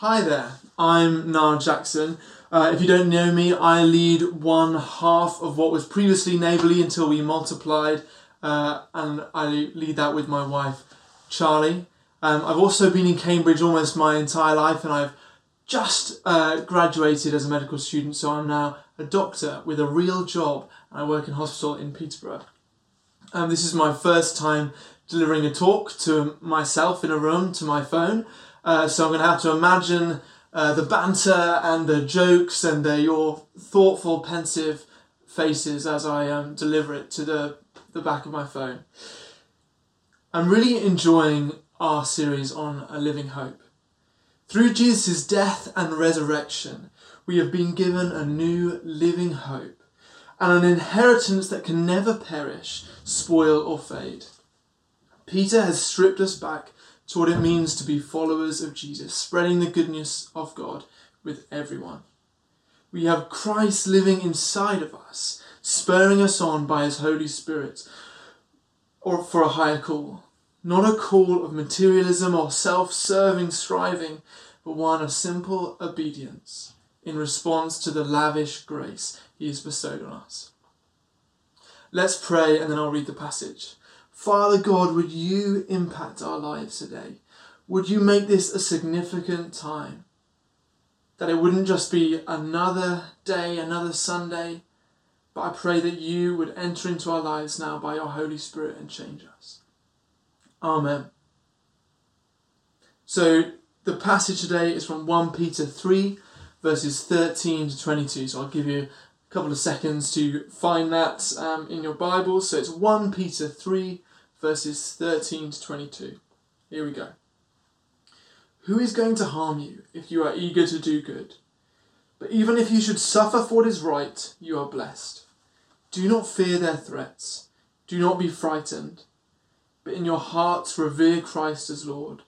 Hi there, I'm Niall Jackson. Uh, if you don't know me, I lead one half of what was previously Neighbourly until we multiplied, uh, and I lead that with my wife, Charlie. Um, I've also been in Cambridge almost my entire life, and I've just uh, graduated as a medical student, so I'm now a doctor with a real job, and I work in hospital in Peterborough. Um, this is my first time delivering a talk to myself in a room to my phone. Uh, so I'm going to have to imagine uh, the banter and the jokes and the, your thoughtful, pensive faces as I um, deliver it to the, the back of my phone. I'm really enjoying our series on a living hope. Through Jesus' death and resurrection, we have been given a new living hope and an inheritance that can never perish, spoil, or fade. Peter has stripped us back to what it means to be followers of Jesus, spreading the goodness of God with everyone. We have Christ living inside of us, spurring us on by his Holy Spirit or for a higher call. Not a call of materialism or self serving striving, but one of simple obedience in response to the lavish grace he has bestowed on us. Let's pray and then I'll read the passage. Father God, would you impact our lives today? Would you make this a significant time? That it wouldn't just be another day, another Sunday, but I pray that you would enter into our lives now by your Holy Spirit and change us. Amen. So, the passage today is from 1 Peter 3, verses 13 to 22. So, I'll give you couple of seconds to find that um, in your Bible. So, it's 1 Peter 3, verses 13 to 22. Here we go. Who is going to harm you if you are eager to do good? But even if you should suffer for what is right, you are blessed. Do not fear their threats. Do not be frightened. But in your hearts revere Christ as Lord.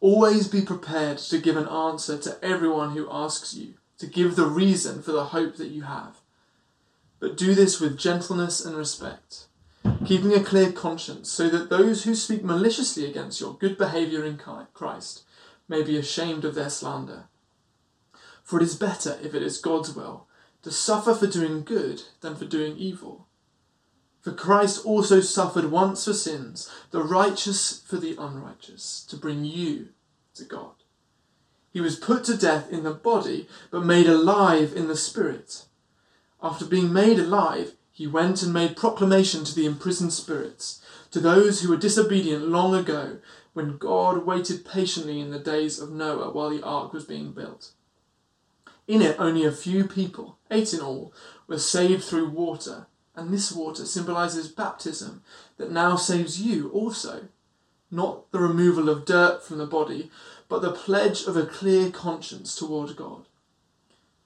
Always be prepared to give an answer to everyone who asks you, to give the reason for the hope that you have. But do this with gentleness and respect keeping a clear conscience, so that those who speak maliciously against your good behaviour in Christ may be ashamed of their slander. For it is better, if it is God's will, to suffer for doing good than for doing evil. For Christ also suffered once for sins, the righteous for the unrighteous, to bring you to God. He was put to death in the body, but made alive in the spirit. After being made alive, he went and made proclamation to the imprisoned spirits, to those who were disobedient long ago, when God waited patiently in the days of Noah while the ark was being built. In it, only a few people, eight in all, were saved through water, and this water symbolizes baptism that now saves you also. Not the removal of dirt from the body, but the pledge of a clear conscience toward God.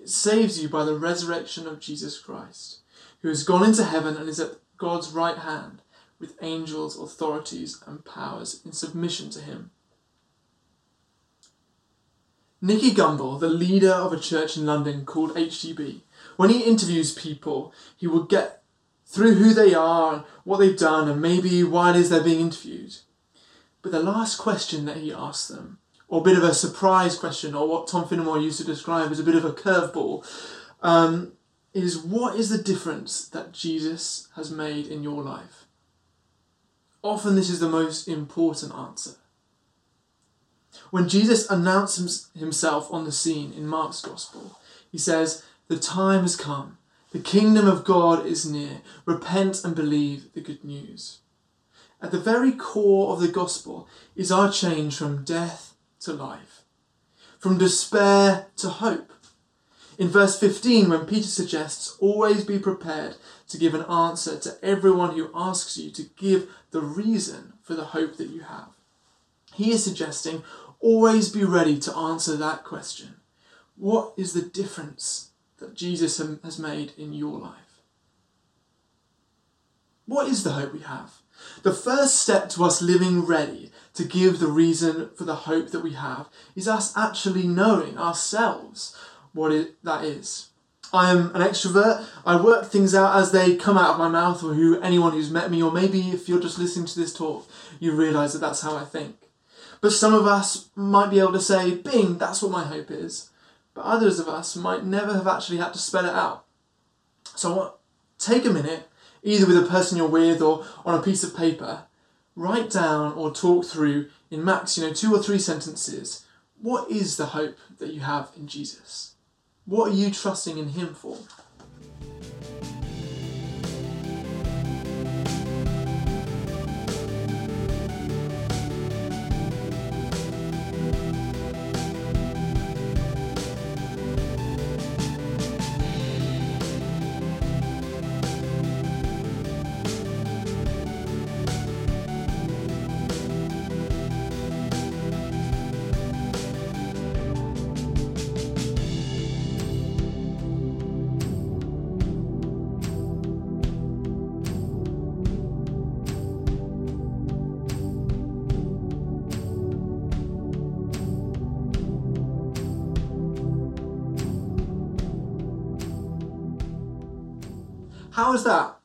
It saves you by the resurrection of Jesus Christ who has gone into heaven and is at God's right hand with angels, authorities, and powers in submission to him. Nicky Gumbel, the leader of a church in London called HTB, when he interviews people, he will get through who they are and what they've done and maybe why it is they're being interviewed. But the last question that he asks them, or a bit of a surprise question, or what Tom Finnemore used to describe as a bit of a curveball, um, is what is the difference that Jesus has made in your life? Often, this is the most important answer. When Jesus announces himself on the scene in Mark's Gospel, he says, The time has come, the kingdom of God is near. Repent and believe the good news. At the very core of the Gospel is our change from death to life, from despair to hope in verse 15, when Peter suggests, always be prepared to give an answer to everyone who asks you to give the reason for the hope that you have, he is suggesting, always be ready to answer that question. What is the difference that Jesus has made in your life? What is the hope we have? The first step to us living ready to give the reason for the hope that we have is us actually knowing ourselves what it, that is. I am an extrovert. I work things out as they come out of my mouth, or who anyone who's met me, or maybe if you're just listening to this talk, you realise that that's how I think. But some of us might be able to say, Bing, that's what my hope is. But others of us might never have actually had to spell it out. So I want take a minute, either with a person you're with or on a piece of paper, write down or talk through in max, you know, two or three sentences, what is the hope that you have in Jesus? What are you trusting in Him for? How was that?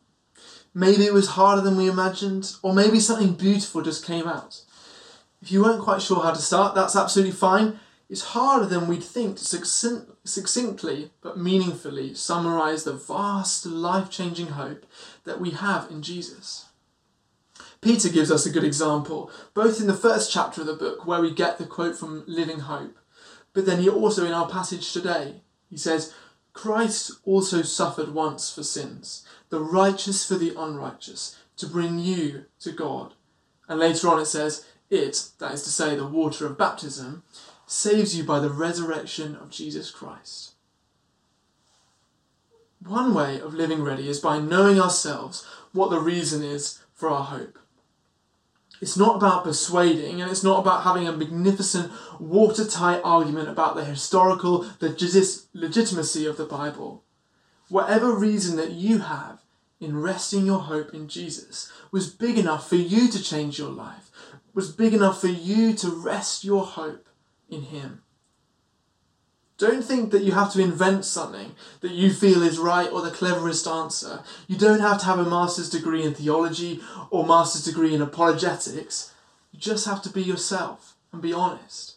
Maybe it was harder than we imagined, or maybe something beautiful just came out. If you weren't quite sure how to start, that's absolutely fine. It's harder than we'd think to succinct, succinctly but meaningfully summarize the vast, life changing hope that we have in Jesus. Peter gives us a good example, both in the first chapter of the book, where we get the quote from Living Hope, but then he also in our passage today. He says, Christ also suffered once for sins, the righteous for the unrighteous, to bring you to God. And later on it says, It, that is to say, the water of baptism, saves you by the resurrection of Jesus Christ. One way of living ready is by knowing ourselves what the reason is for our hope. It's not about persuading and it's not about having a magnificent, watertight argument about the historical legitimacy of the Bible. Whatever reason that you have in resting your hope in Jesus was big enough for you to change your life, was big enough for you to rest your hope in Him. Don't think that you have to invent something that you feel is right or the cleverest answer. You don't have to have a master's degree in theology or master's degree in apologetics. You just have to be yourself and be honest.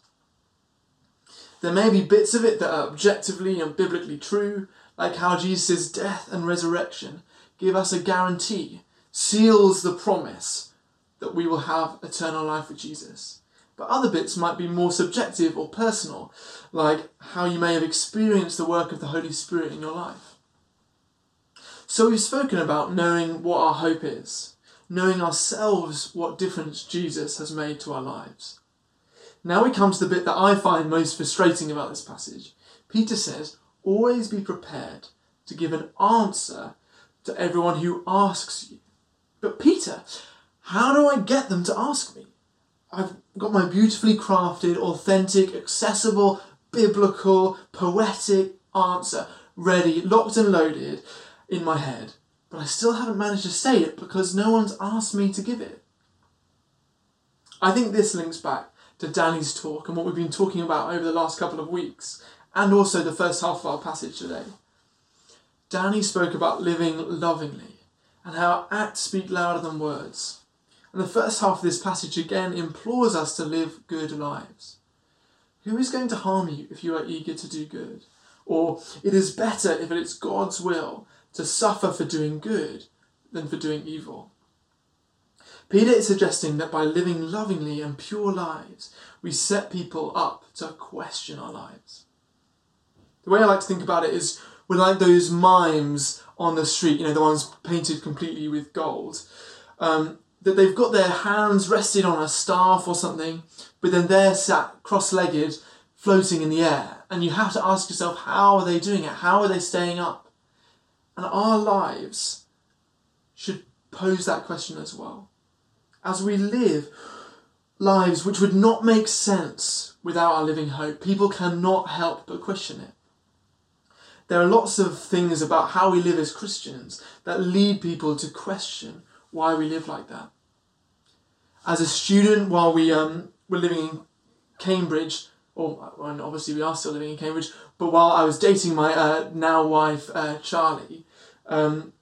There may be bits of it that are objectively and biblically true, like how Jesus' death and resurrection give us a guarantee, seals the promise that we will have eternal life with Jesus. But other bits might be more subjective or personal, like how you may have experienced the work of the Holy Spirit in your life. So we've spoken about knowing what our hope is, knowing ourselves what difference Jesus has made to our lives. Now we come to the bit that I find most frustrating about this passage. Peter says, Always be prepared to give an answer to everyone who asks you. But Peter, how do I get them to ask me? I've got my beautifully crafted, authentic, accessible, biblical, poetic answer ready, locked and loaded in my head. But I still haven't managed to say it because no one's asked me to give it. I think this links back to Danny's talk and what we've been talking about over the last couple of weeks, and also the first half of our passage today. Danny spoke about living lovingly and how acts speak louder than words. And the first half of this passage again implores us to live good lives. Who is going to harm you if you are eager to do good? Or it is better if it is God's will to suffer for doing good than for doing evil. Peter is suggesting that by living lovingly and pure lives, we set people up to question our lives. The way I like to think about it is we're like those mimes on the street, you know, the ones painted completely with gold. Um, that they've got their hands rested on a staff or something, but then they're sat cross legged, floating in the air. And you have to ask yourself, how are they doing it? How are they staying up? And our lives should pose that question as well. As we live lives which would not make sense without our living hope, people cannot help but question it. There are lots of things about how we live as Christians that lead people to question why we live like that. As a student, while we um, were living in Cambridge, or and obviously we are still living in Cambridge, but while I was dating my uh, now wife uh, Charlie, um,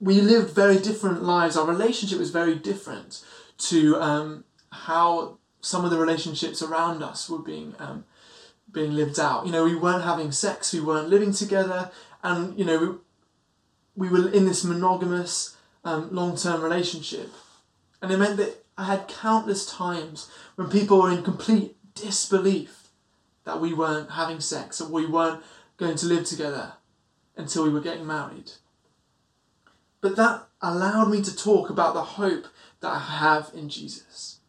we lived very different lives. Our relationship was very different to um, how some of the relationships around us were being um, being lived out. You know, we weren't having sex, we weren't living together, and you know, we, we were in this monogamous um, long term relationship, and it meant that I had countless times when people were in complete disbelief that we weren't having sex or we weren't going to live together until we were getting married. But that allowed me to talk about the hope that I have in Jesus.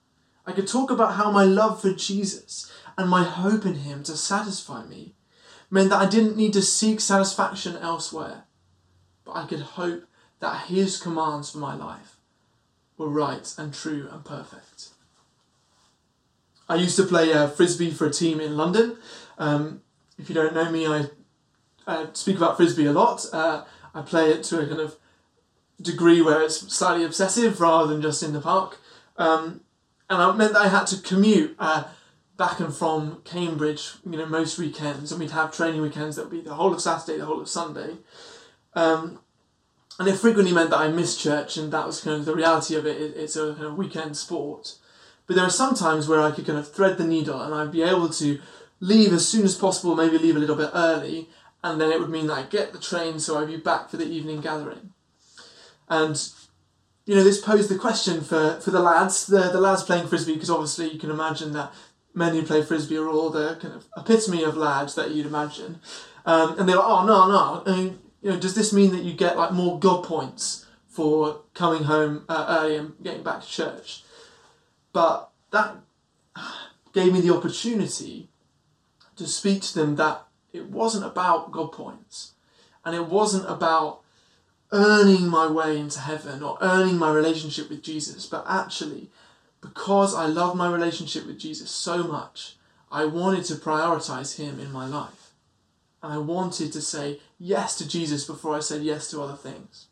I could talk about how my love for Jesus and my hope in Him to satisfy me meant that I didn't need to seek satisfaction elsewhere, but I could hope that His commands for my life were right and true and perfect. I used to play uh, frisbee for a team in London. Um, if you don't know me, I uh, speak about frisbee a lot. Uh, I play it to a kind of degree where it's slightly obsessive rather than just in the park. Um, and it meant that I had to commute uh, back and from Cambridge, you know, most weekends, and we'd have training weekends that would be the whole of Saturday, the whole of Sunday. Um, and it frequently meant that I missed church, and that was kind of the reality of it. It's a kind of weekend sport. But there are some times where I could kind of thread the needle and I'd be able to leave as soon as possible, maybe leave a little bit early, and then it would mean that I get the train so I'd be back for the evening gathering. And you know, this posed the question for, for the lads, the, the lads playing frisbee, because obviously you can imagine that men who play frisbee are all the kind of epitome of lads that you'd imagine. Um, and they were, oh no, no, I mean, you know, does this mean that you get like more God points for coming home uh, early and getting back to church? But that gave me the opportunity to speak to them that it wasn't about God points, and it wasn't about earning my way into heaven or earning my relationship with Jesus, but actually, because I love my relationship with Jesus so much, I wanted to prioritize Him in my life. And I wanted to say yes to Jesus before I said yes to other things.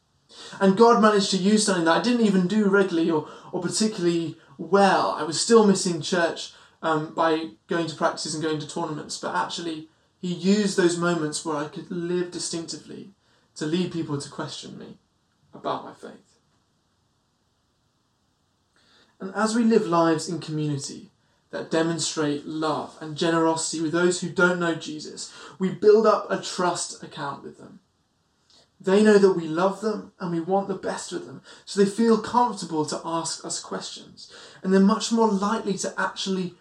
And God managed to use something that I didn't even do regularly or, or particularly well. I was still missing church um, by going to practices and going to tournaments, but actually, He used those moments where I could live distinctively to lead people to question me about my faith. And as we live lives in community that demonstrate love and generosity with those who don't know Jesus, we build up a trust account with them. They know that we love them and we want the best for them, so they feel comfortable to ask us questions. And they're much more likely to actually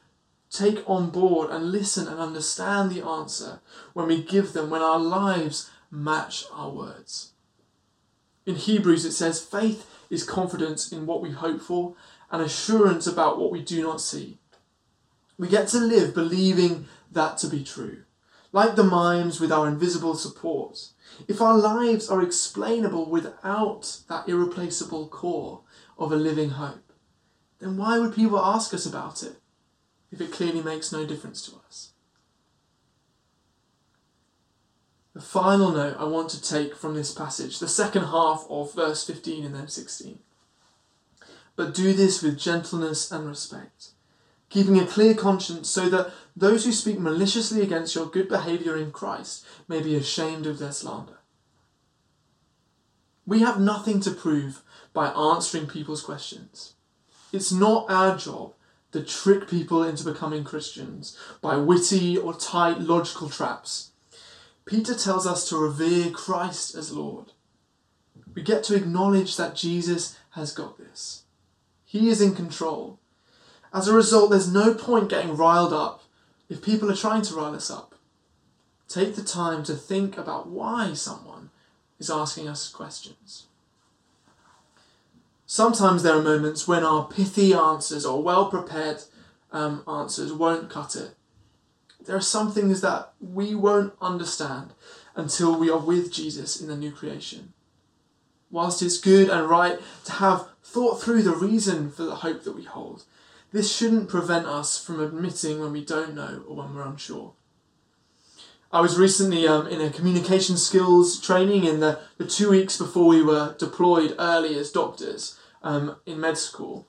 take on board and listen and understand the answer when we give them, when our lives match our words. In Hebrews, it says, faith is confidence in what we hope for and assurance about what we do not see. We get to live believing that to be true, like the mimes with our invisible support. If our lives are explainable without that irreplaceable core of a living hope, then why would people ask us about it if it clearly makes no difference to us? The final note I want to take from this passage, the second half of verse 15 and then 16. But do this with gentleness and respect, keeping a clear conscience, so that those who speak maliciously against your good behaviour in Christ may be ashamed of their slander. We have nothing to prove by answering people's questions. It's not our job to trick people into becoming Christians by witty or tight logical traps Peter tells us to revere Christ as Lord. We get to acknowledge that Jesus has got this. He is in control. As a result, there's no point getting riled up if people are trying to rile us up. Take the time to think about why someone is asking us questions. Sometimes there are moments when our pithy answers or well prepared um, answers won't cut it there are some things that we won't understand until we are with Jesus in the new creation. Whilst it's good and right to have thought through the reason for the hope that we hold, this shouldn't prevent us from admitting when we don't know or when we're unsure. I was recently um, in a communication skills training in the, the two weeks before we were deployed early as doctors um, in med school.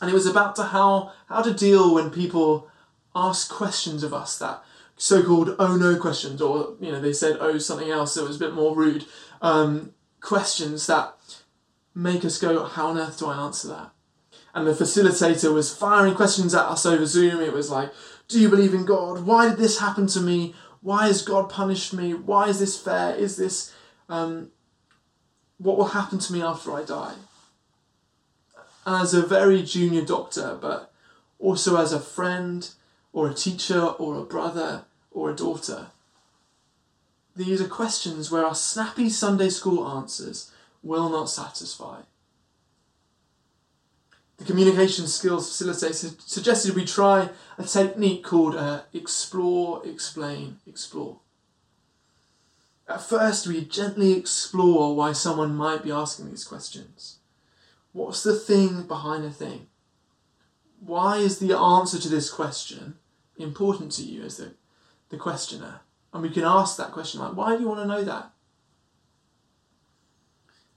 And it was about to how, how to deal when people ask questions of us that so-called oh no questions or you know they said oh something else that was a bit more rude um, questions that make us go how on earth do i answer that and the facilitator was firing questions at us over Zoom. It was like, Do you believe in God? Why did this happen to me? Why has God punished me? Why is this fair? Is this. Um, what will happen to me after I die? As a very junior doctor, but also as a friend, or a teacher, or a brother, or a daughter. These are questions where our snappy Sunday school answers will not satisfy. The communication skills facilitator suggested we try a technique called uh, explore, explain, explore. At first, we gently explore why someone might be asking these questions. What's the thing behind a thing? Why is the answer to this question important to you as the, the questioner? And we can ask that question like, why do you want to know that?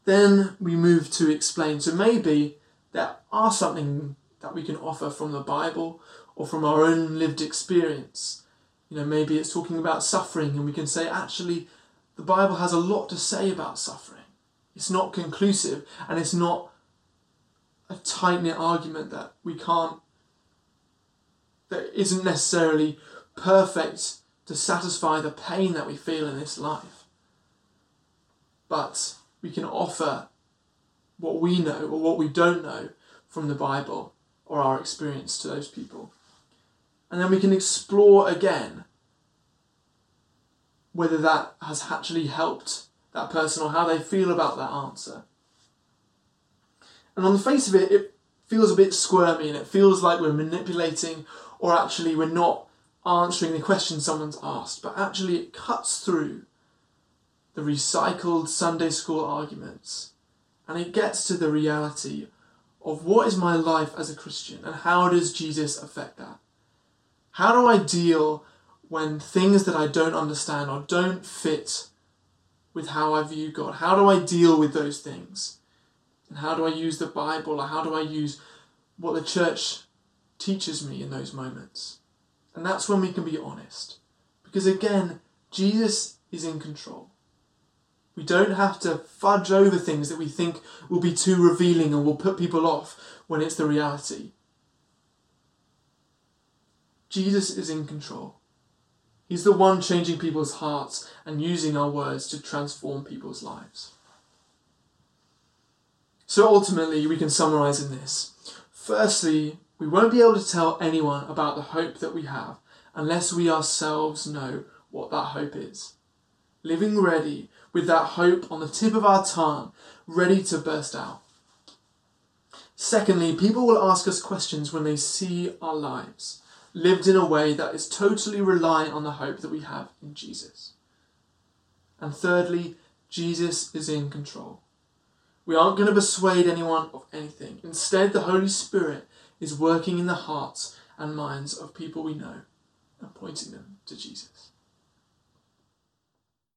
Then we move to explain. So maybe there are something that we can offer from the Bible or from our own lived experience. You know, maybe it's talking about suffering, and we can say, actually, the Bible has a lot to say about suffering. It's not conclusive, and it's not a tight knit argument that we can't, that isn't necessarily perfect to satisfy the pain that we feel in this life. But we can offer what we know or what we don't know from the Bible or our experience to those people. And then we can explore again whether that has actually helped that person or how they feel about that answer. And on the face of it, it feels a bit squirmy and it feels like we're manipulating or actually we're not answering the question someone's asked, but actually it cuts through the recycled Sunday school arguments and it gets to the reality of what is my life as a Christian and how does Jesus affect that? How do I deal when things that I don't understand or don't fit with how I view God? How do I deal with those things? And how do I use the Bible or how do I use what the church teaches me in those moments? And that's when we can be honest. Because again, Jesus is in control. We don't have to fudge over things that we think will be too revealing and will put people off when it's the reality. Jesus is in control. He's the one changing people's hearts and using our words to transform people's lives. So ultimately, we can summarize in this. Firstly, we won't be able to tell anyone about the hope that we have unless we ourselves know what that hope is. Living ready with that hope on the tip of our tongue, ready to burst out. Secondly, people will ask us questions when they see our lives lived in a way that is totally reliant on the hope that we have in Jesus. And thirdly, Jesus is in control. We aren't going to persuade anyone of anything. Instead, the Holy Spirit is working in the hearts and minds of people we know and pointing them to Jesus.